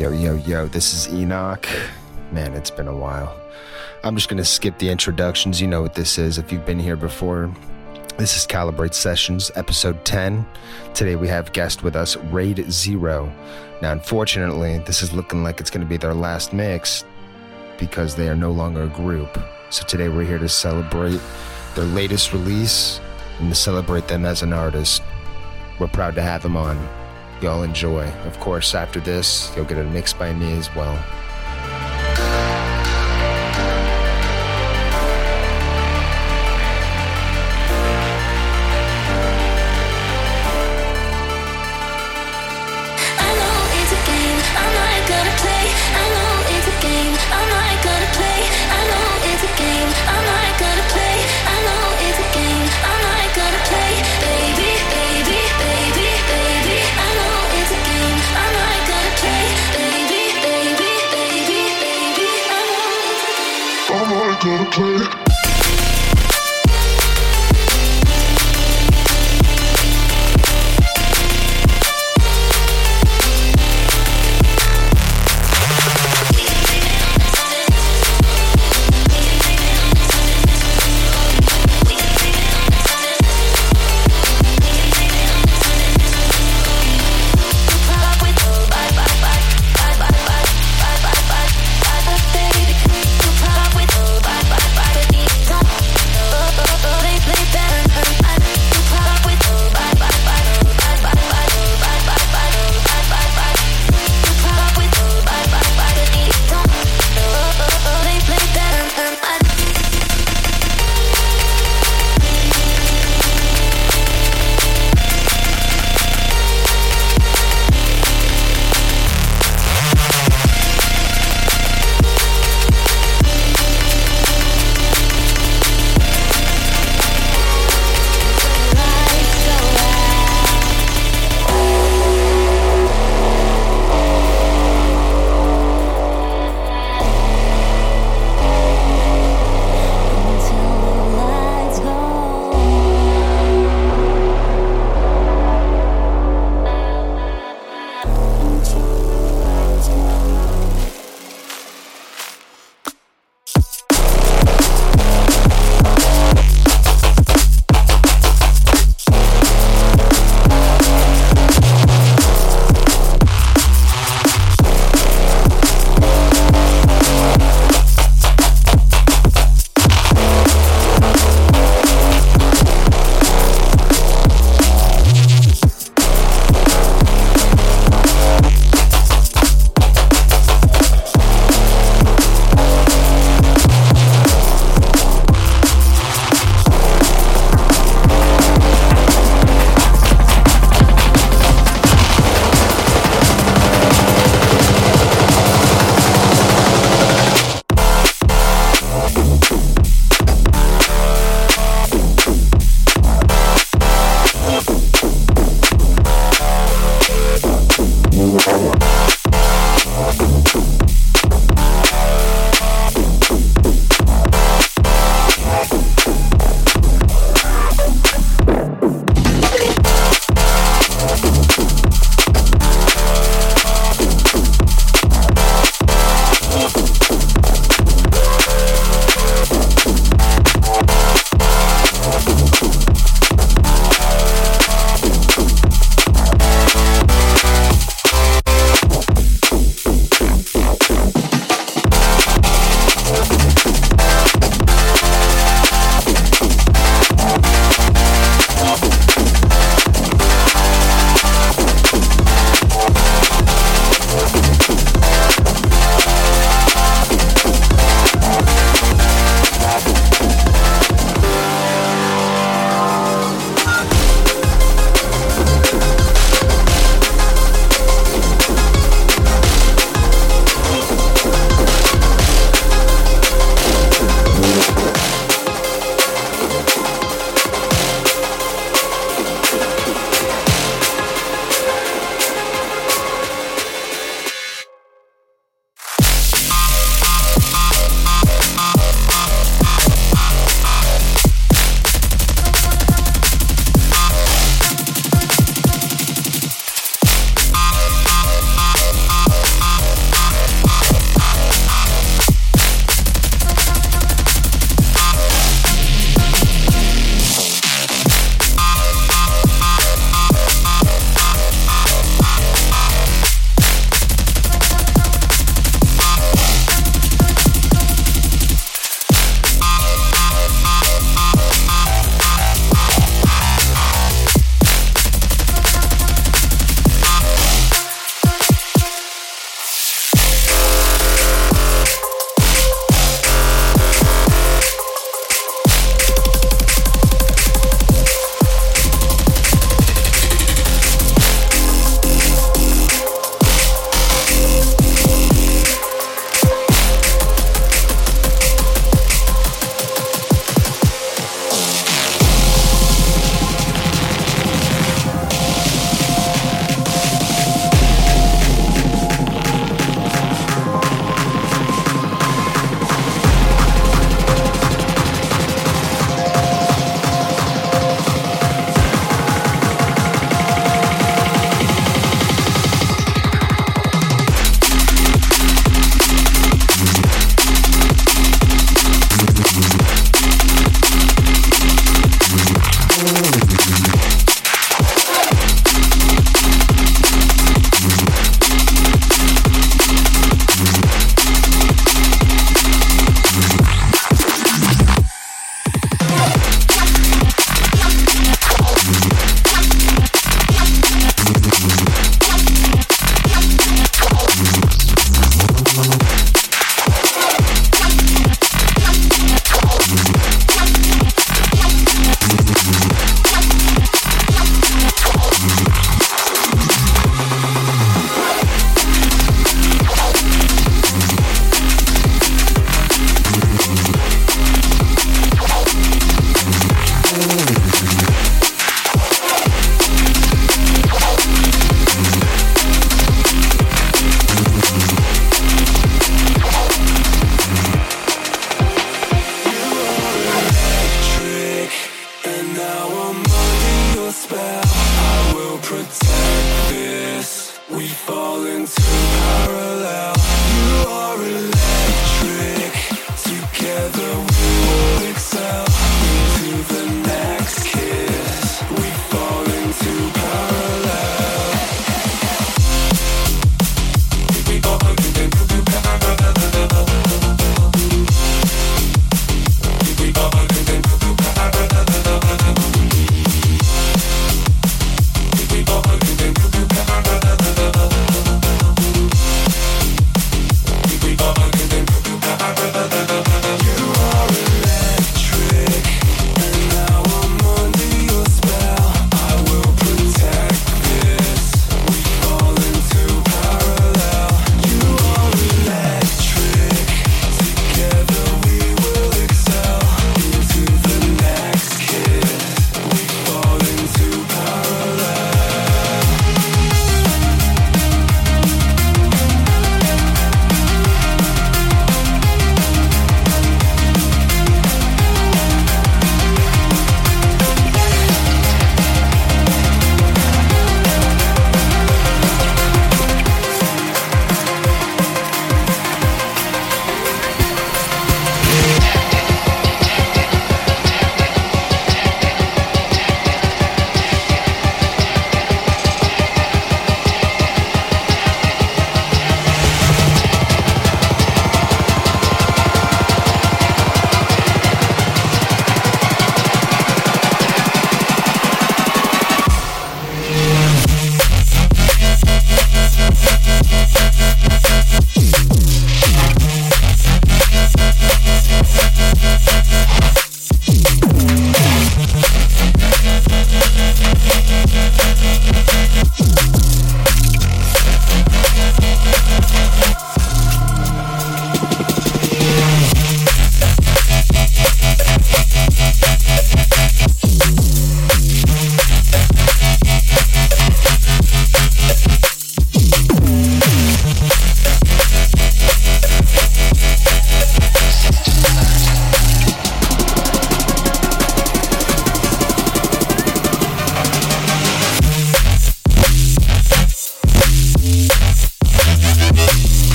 Yo, yo, yo, this is Enoch. Man, it's been a while. I'm just going to skip the introductions. You know what this is if you've been here before. This is Calibrate Sessions, episode 10. Today we have guest with us, Raid Zero. Now, unfortunately, this is looking like it's going to be their last mix because they are no longer a group. So today we're here to celebrate their latest release and to celebrate them as an artist. We're proud to have them on. Y'all enjoy. Of course, after this, you'll get a mix by me as well.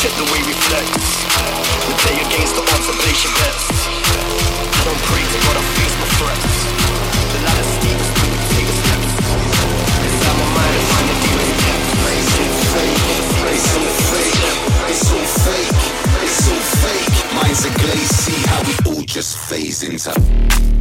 shit the way we flex. We play against the odds and place your best. I don't pray to God, I face my threats. The ladder steep is quick take the steps. Inside my mind, I find the demon's depth. It's all fake, it's all fake, it's all fake, it's all fake. Minds are glazed, see how we all just phase into.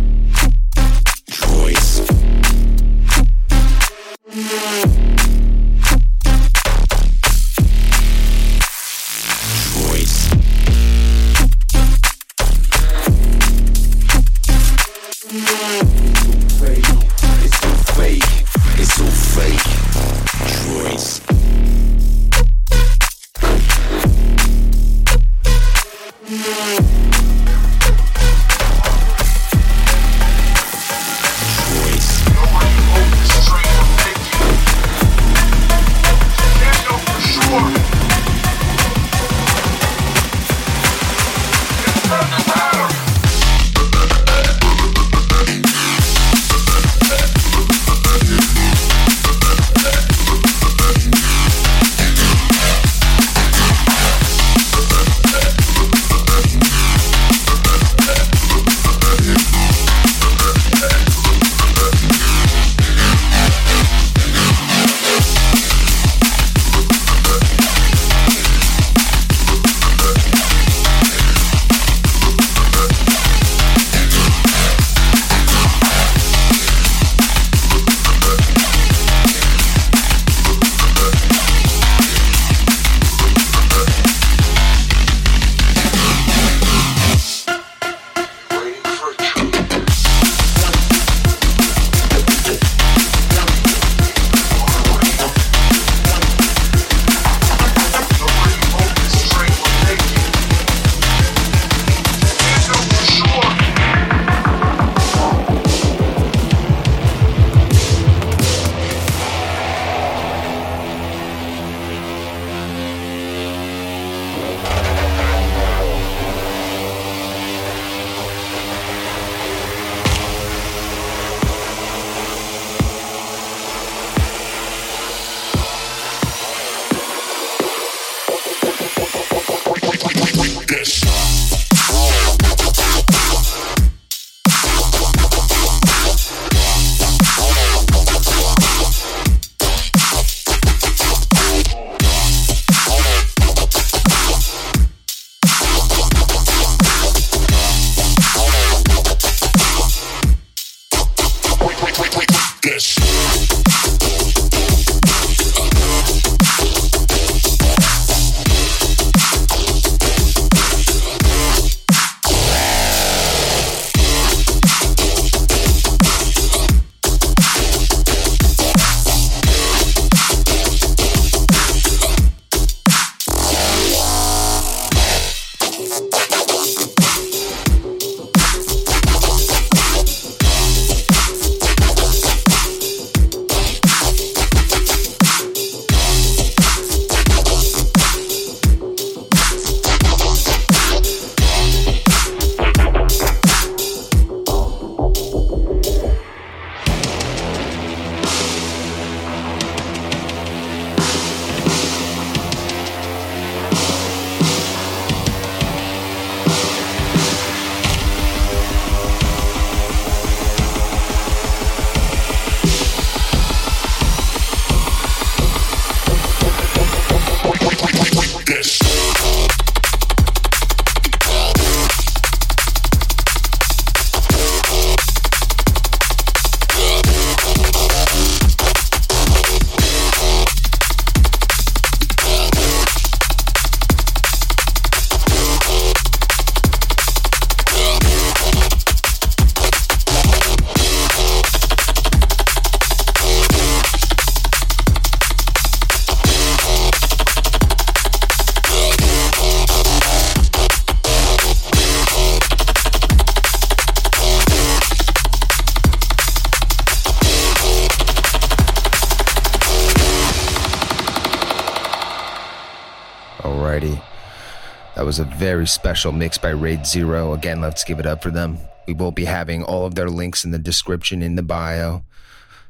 Was a very special mix by Raid Zero. Again, let's give it up for them. We will be having all of their links in the description in the bio.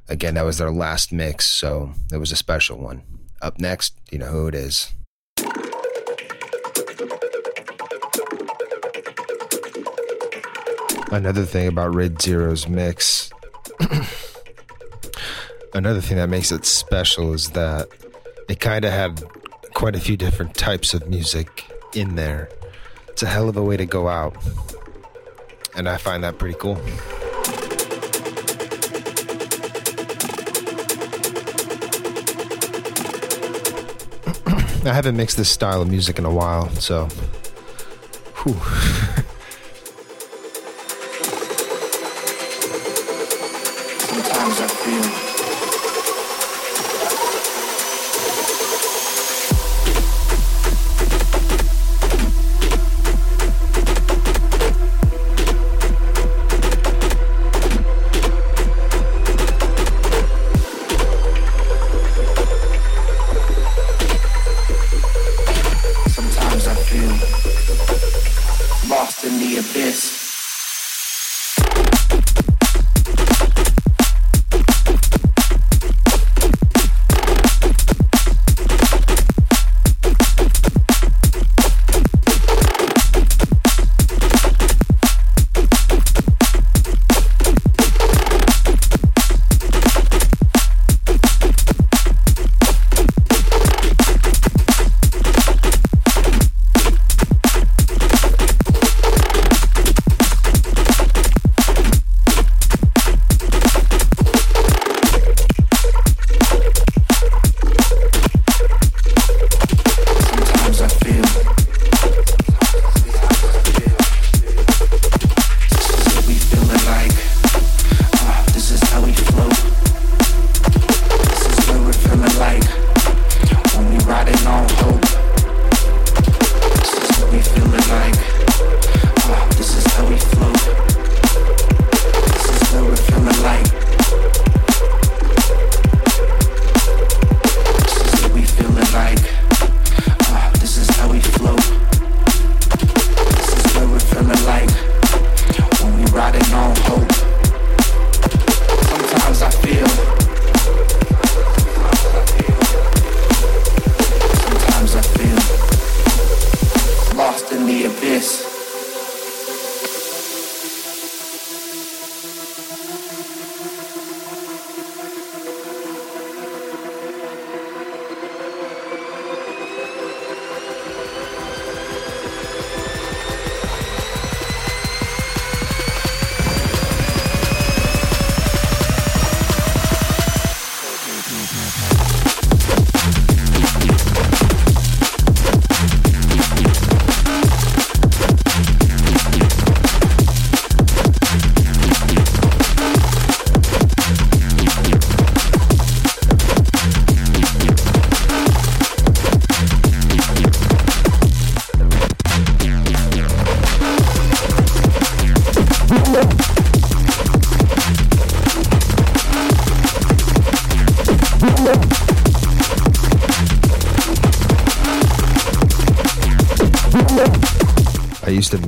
Again, that was their last mix, so it was a special one. Up next, you know who it is. Another thing about Raid Zero's mix, another thing that makes it special is that it kind of had quite a few different types of music in there. It's a hell of a way to go out. And I find that pretty cool. I haven't mixed this style of music in a while, so. Whew.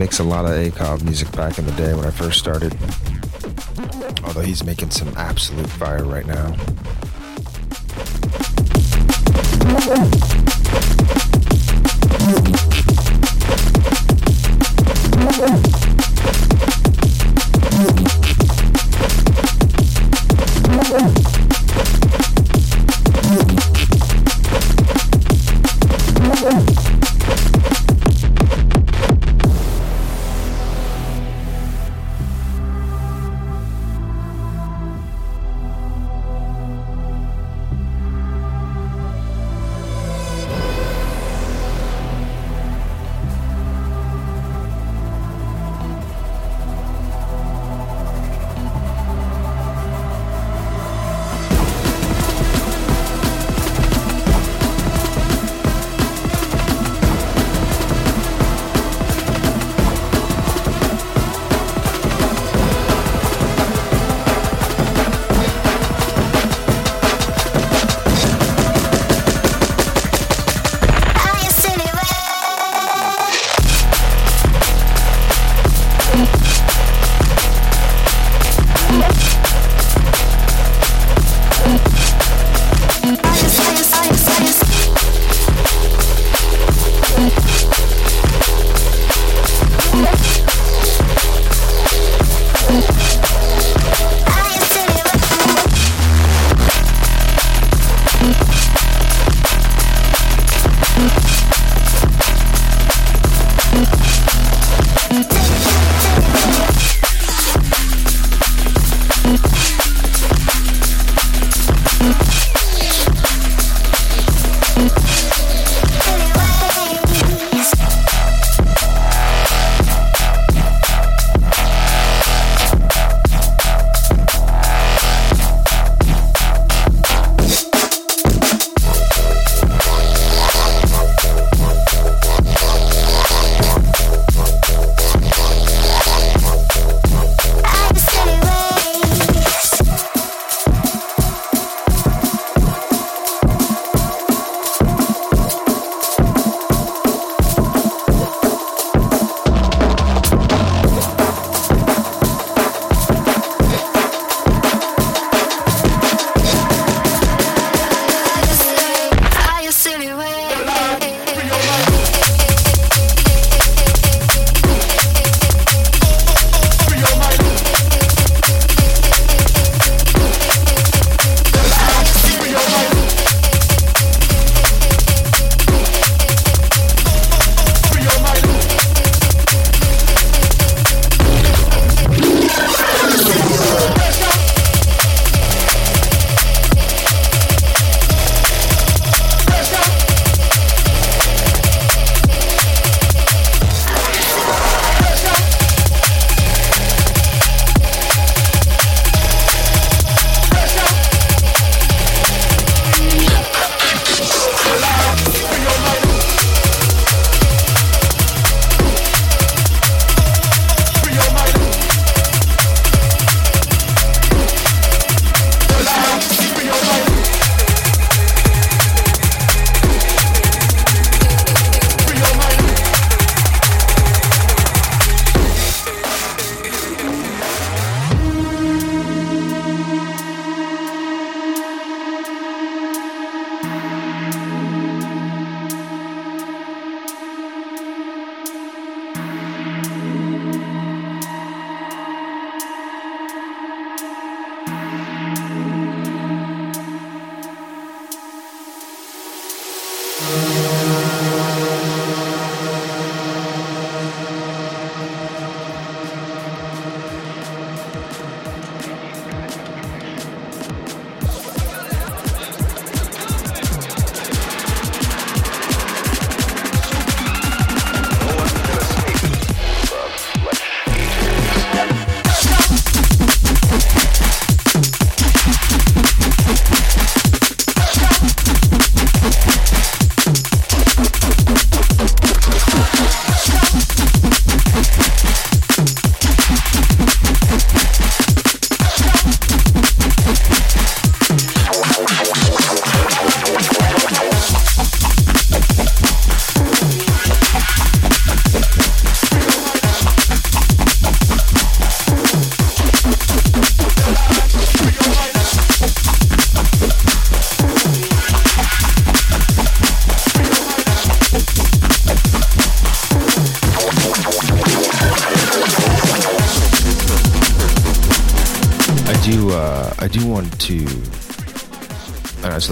Mix a lot of ACOV music back in the day when I first started. Although he's making some absolute fire right now.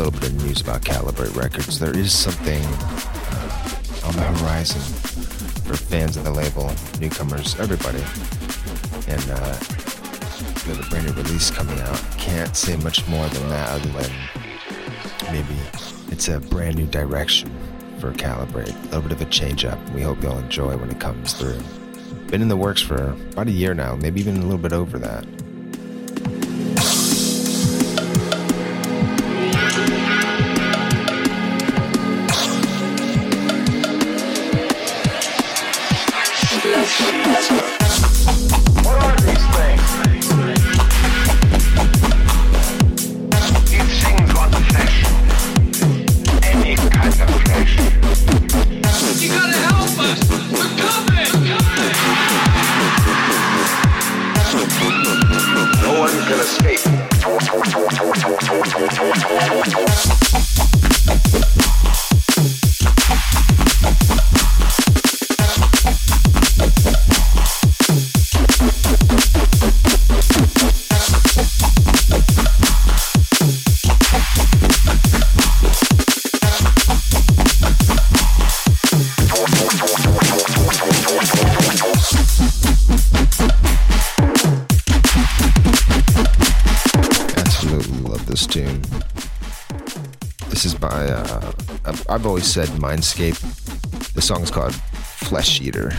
Little bit of news about Calibrate Records. There is something on the horizon for fans of the label, newcomers, everybody. And uh, we have a brand new release coming out. Can't say much more than that other than maybe it's a brand new direction for Calibrate. A little bit of a change up. We hope you'll enjoy when it comes through. Been in the works for about a year now, maybe even a little bit over that. Mindscape. The song's called Flesh Eater.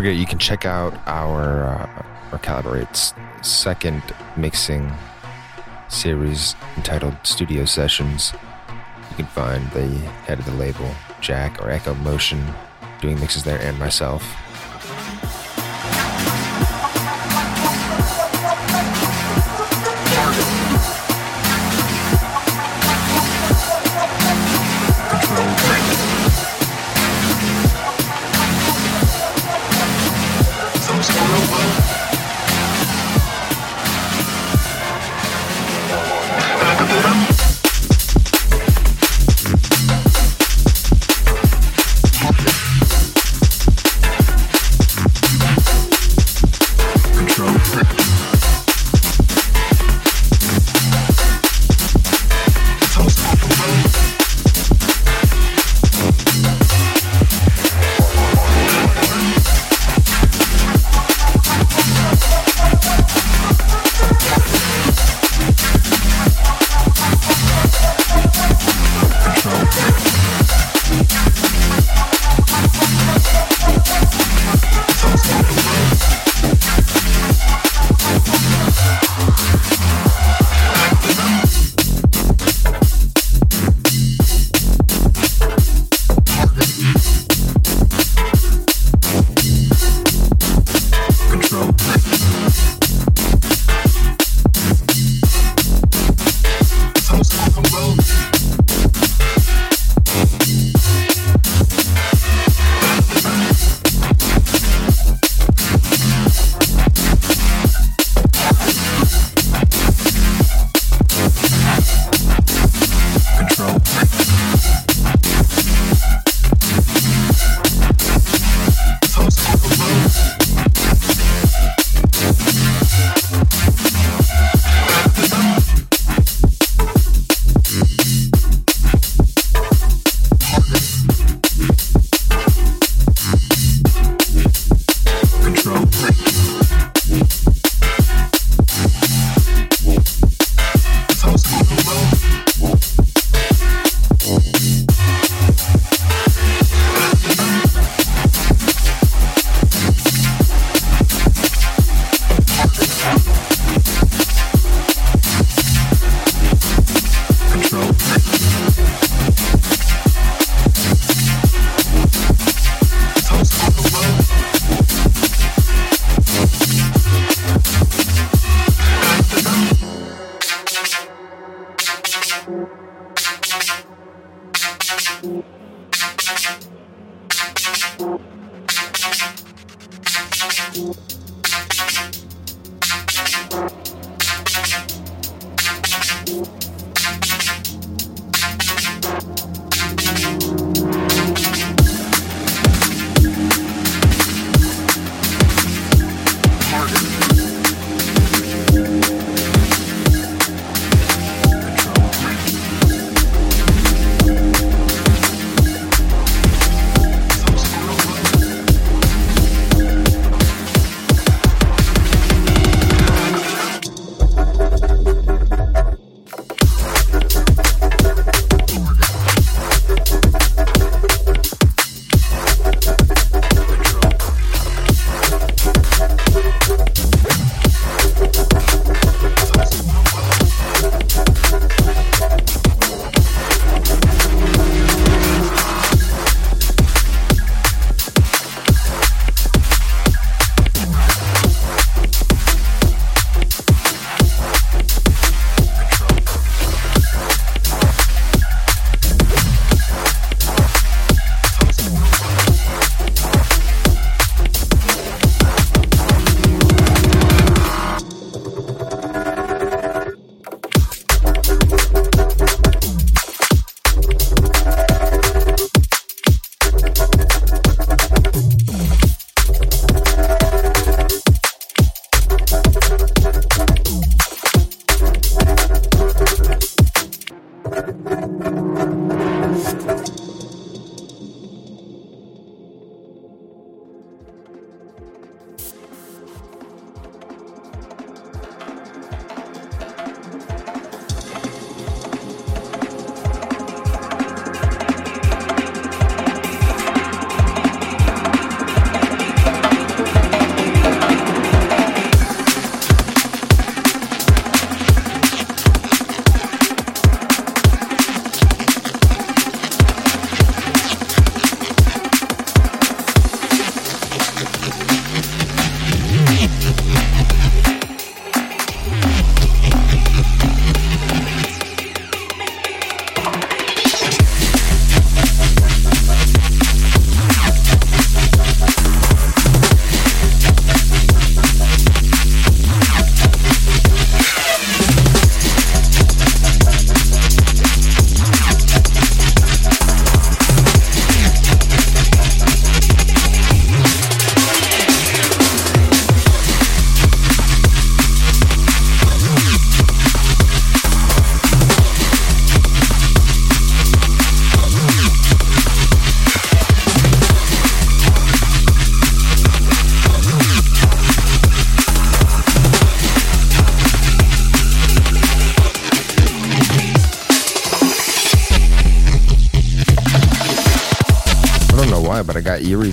Forget, you can check out our uh, our Calibrate's second mixing series entitled Studio Sessions. You can find the head of the label, Jack or Echo Motion, doing mixes there, and myself.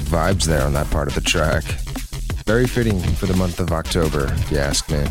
Vibes there on that part of the track. Very fitting for the month of October, if you ask me.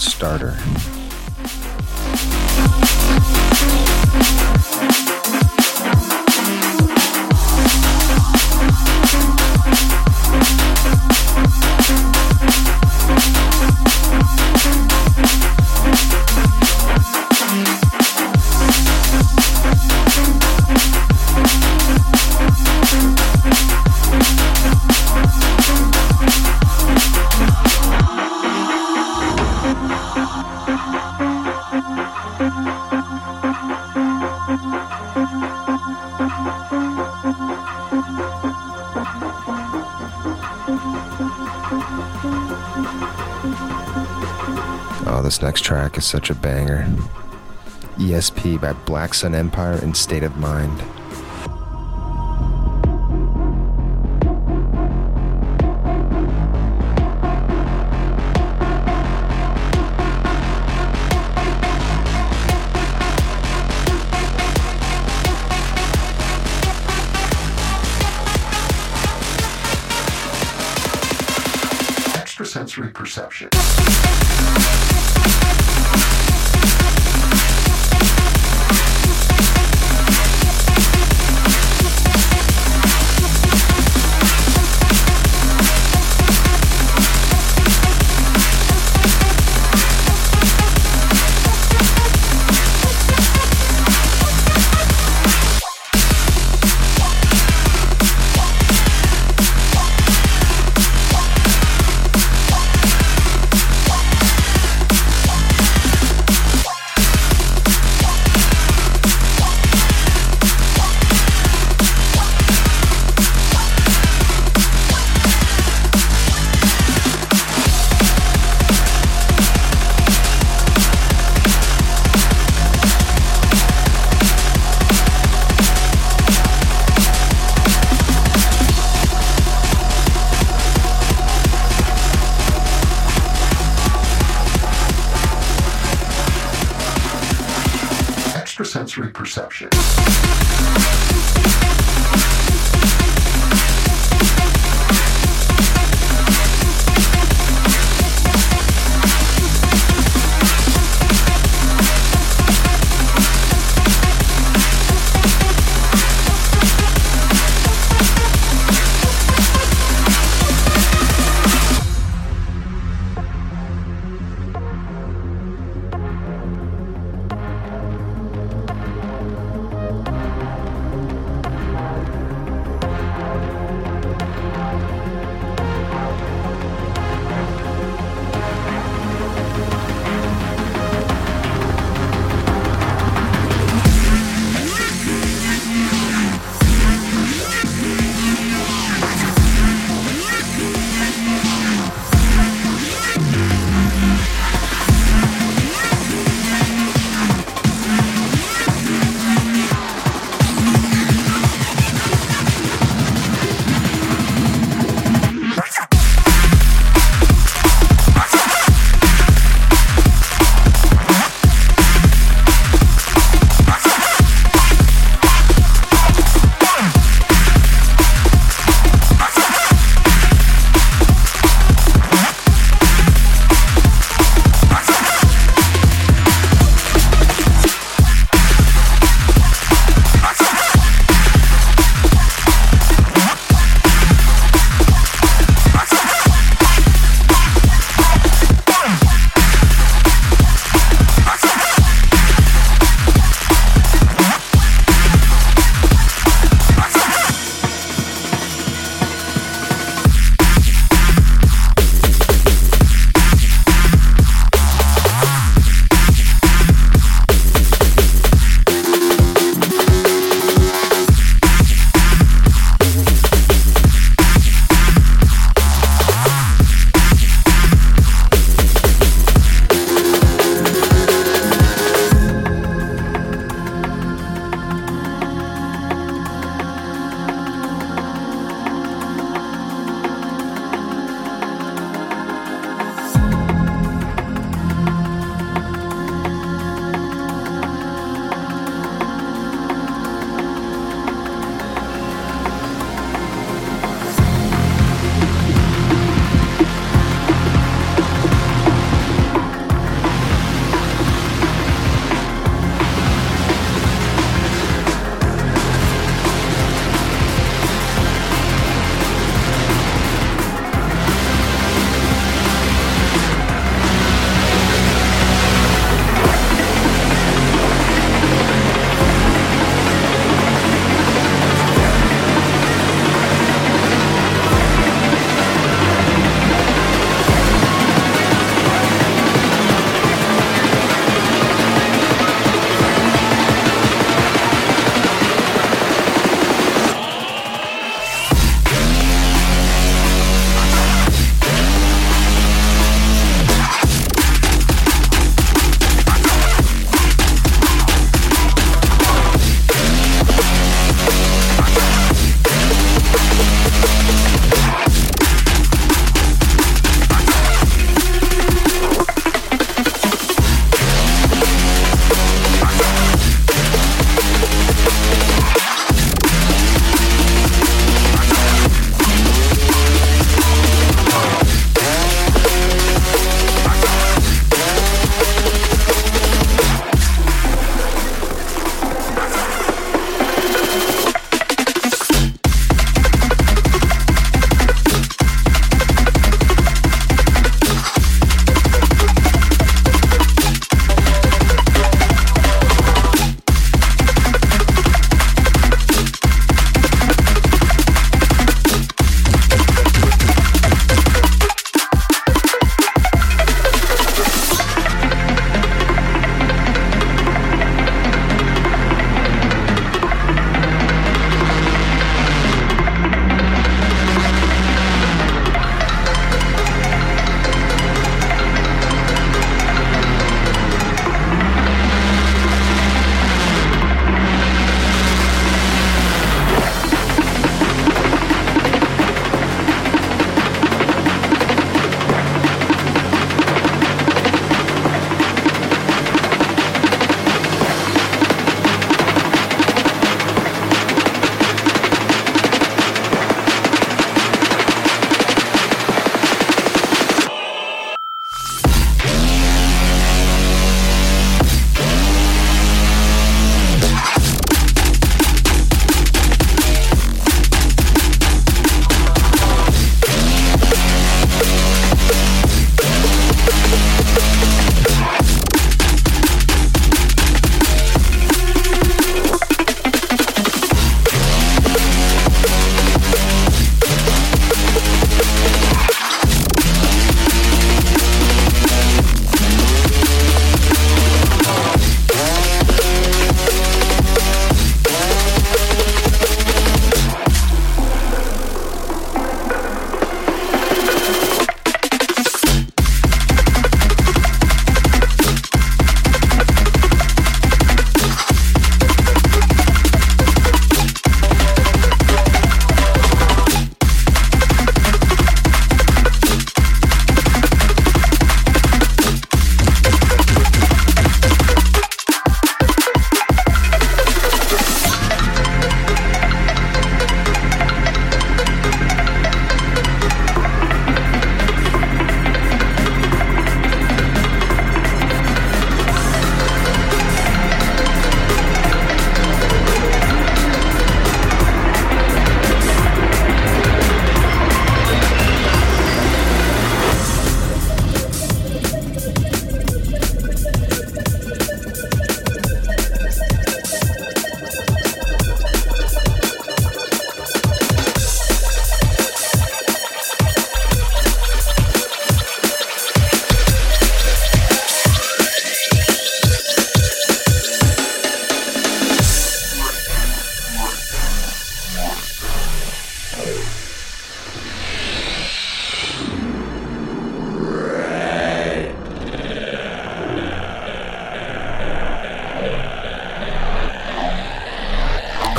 Starter. Next track is such a banger. ESP by Black Sun Empire and State of Mind.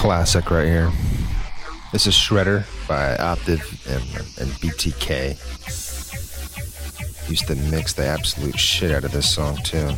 Classic right here. This is Shredder by Optiv and, and BTK. Used to mix the absolute shit out of this song too.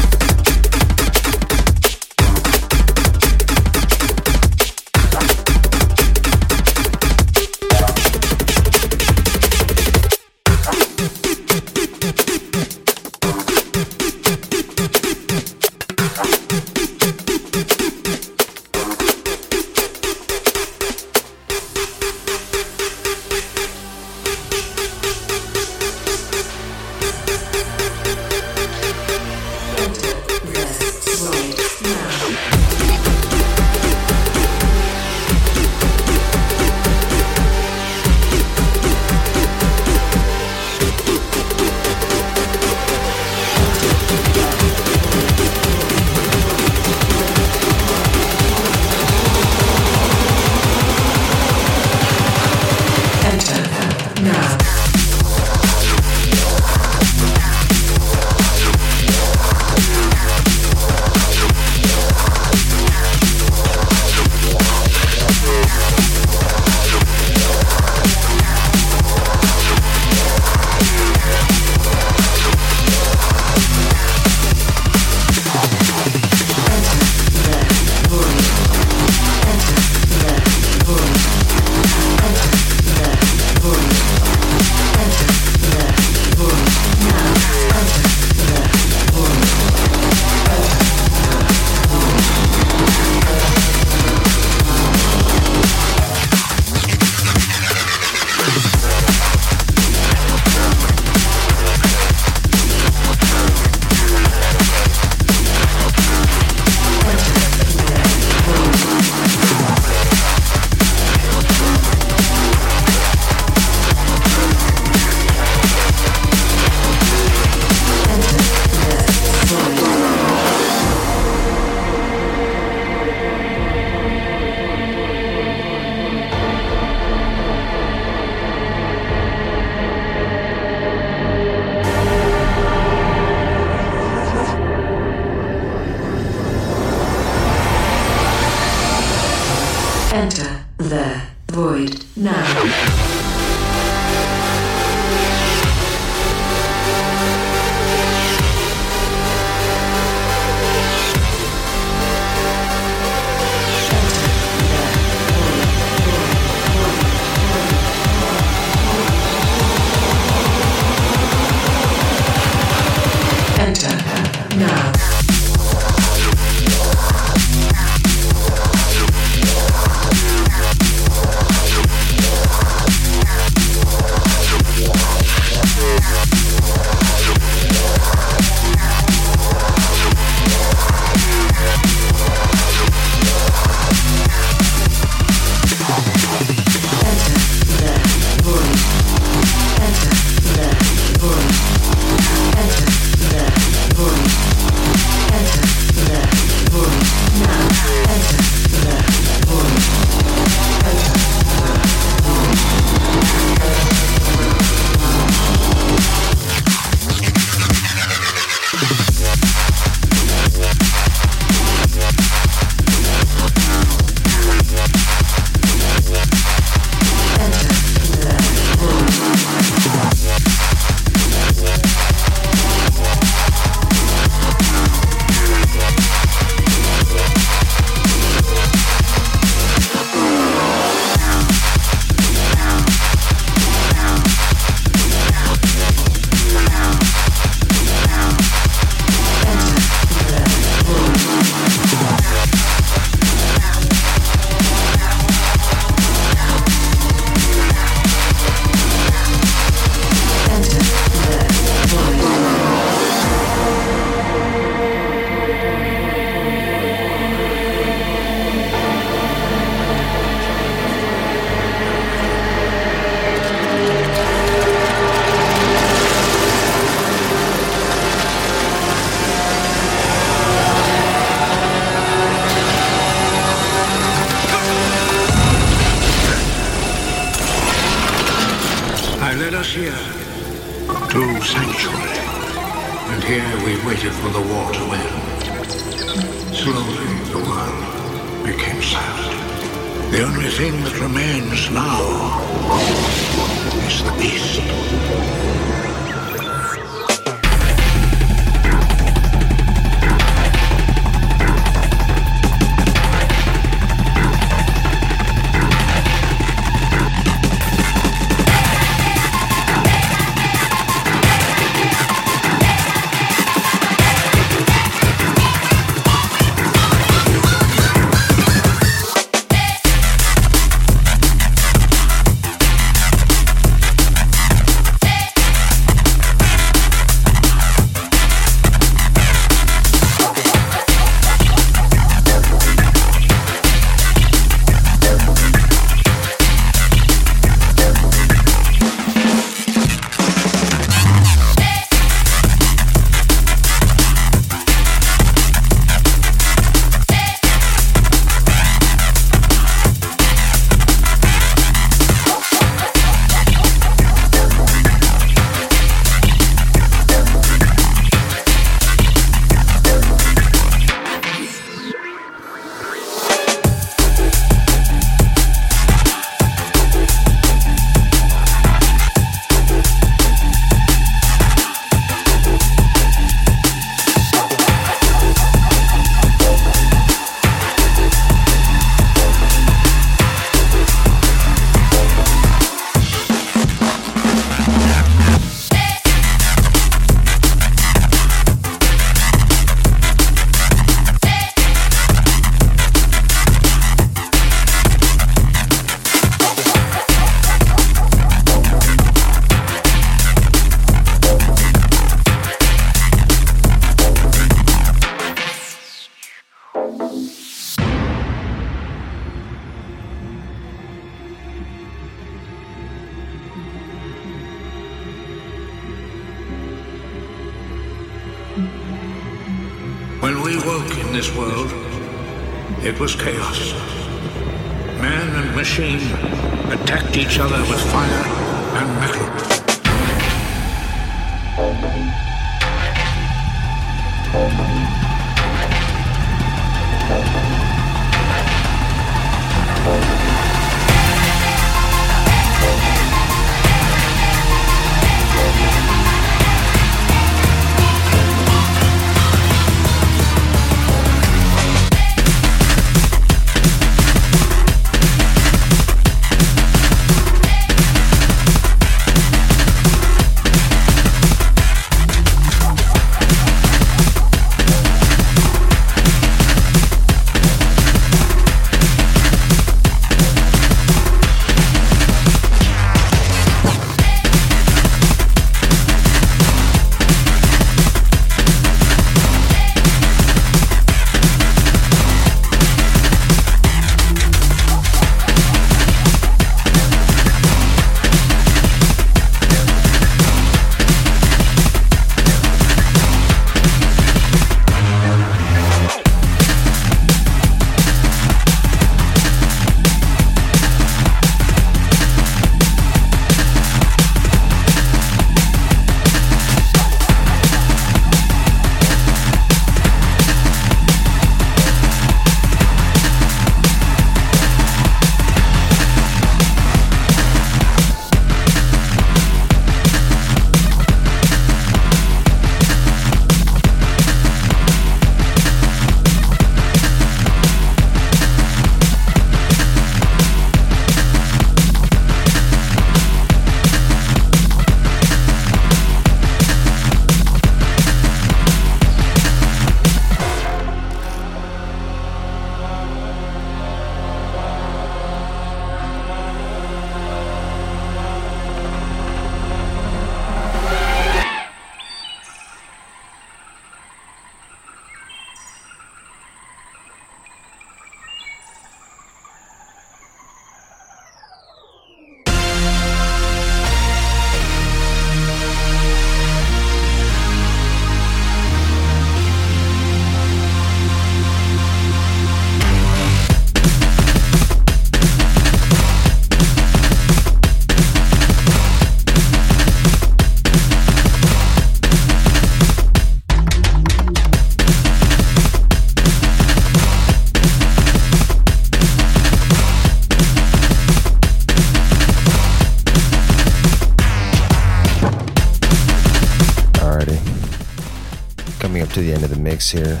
Mix here,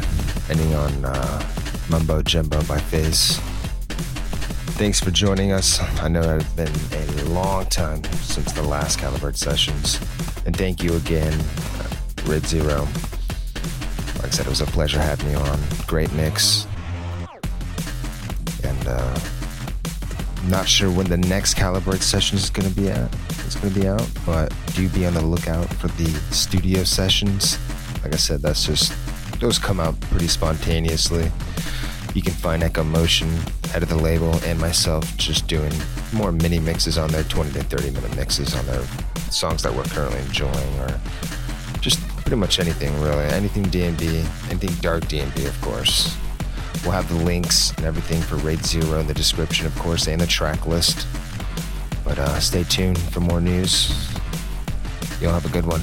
ending on uh, Mumbo Jumbo by Face. Thanks for joining us. I know it's been a long time since the last Calibrate sessions. And thank you again, uh, Red Zero. Like I said, it was a pleasure having you on. Great mix. And uh, not sure when the next Calibrate session is going to be at. It's going to be out, but do be on the lookout for the studio sessions. Like I said, that's just those come out pretty spontaneously. You can find Echo Motion, head of the label, and myself just doing more mini mixes on there, 20 to 30 minute mixes on their songs that we're currently enjoying, or just pretty much anything really. Anything DnB, anything dark DnB, of course. We'll have the links and everything for Raid Zero in the description, of course, and the track list. But uh, stay tuned for more news. You'll have a good one.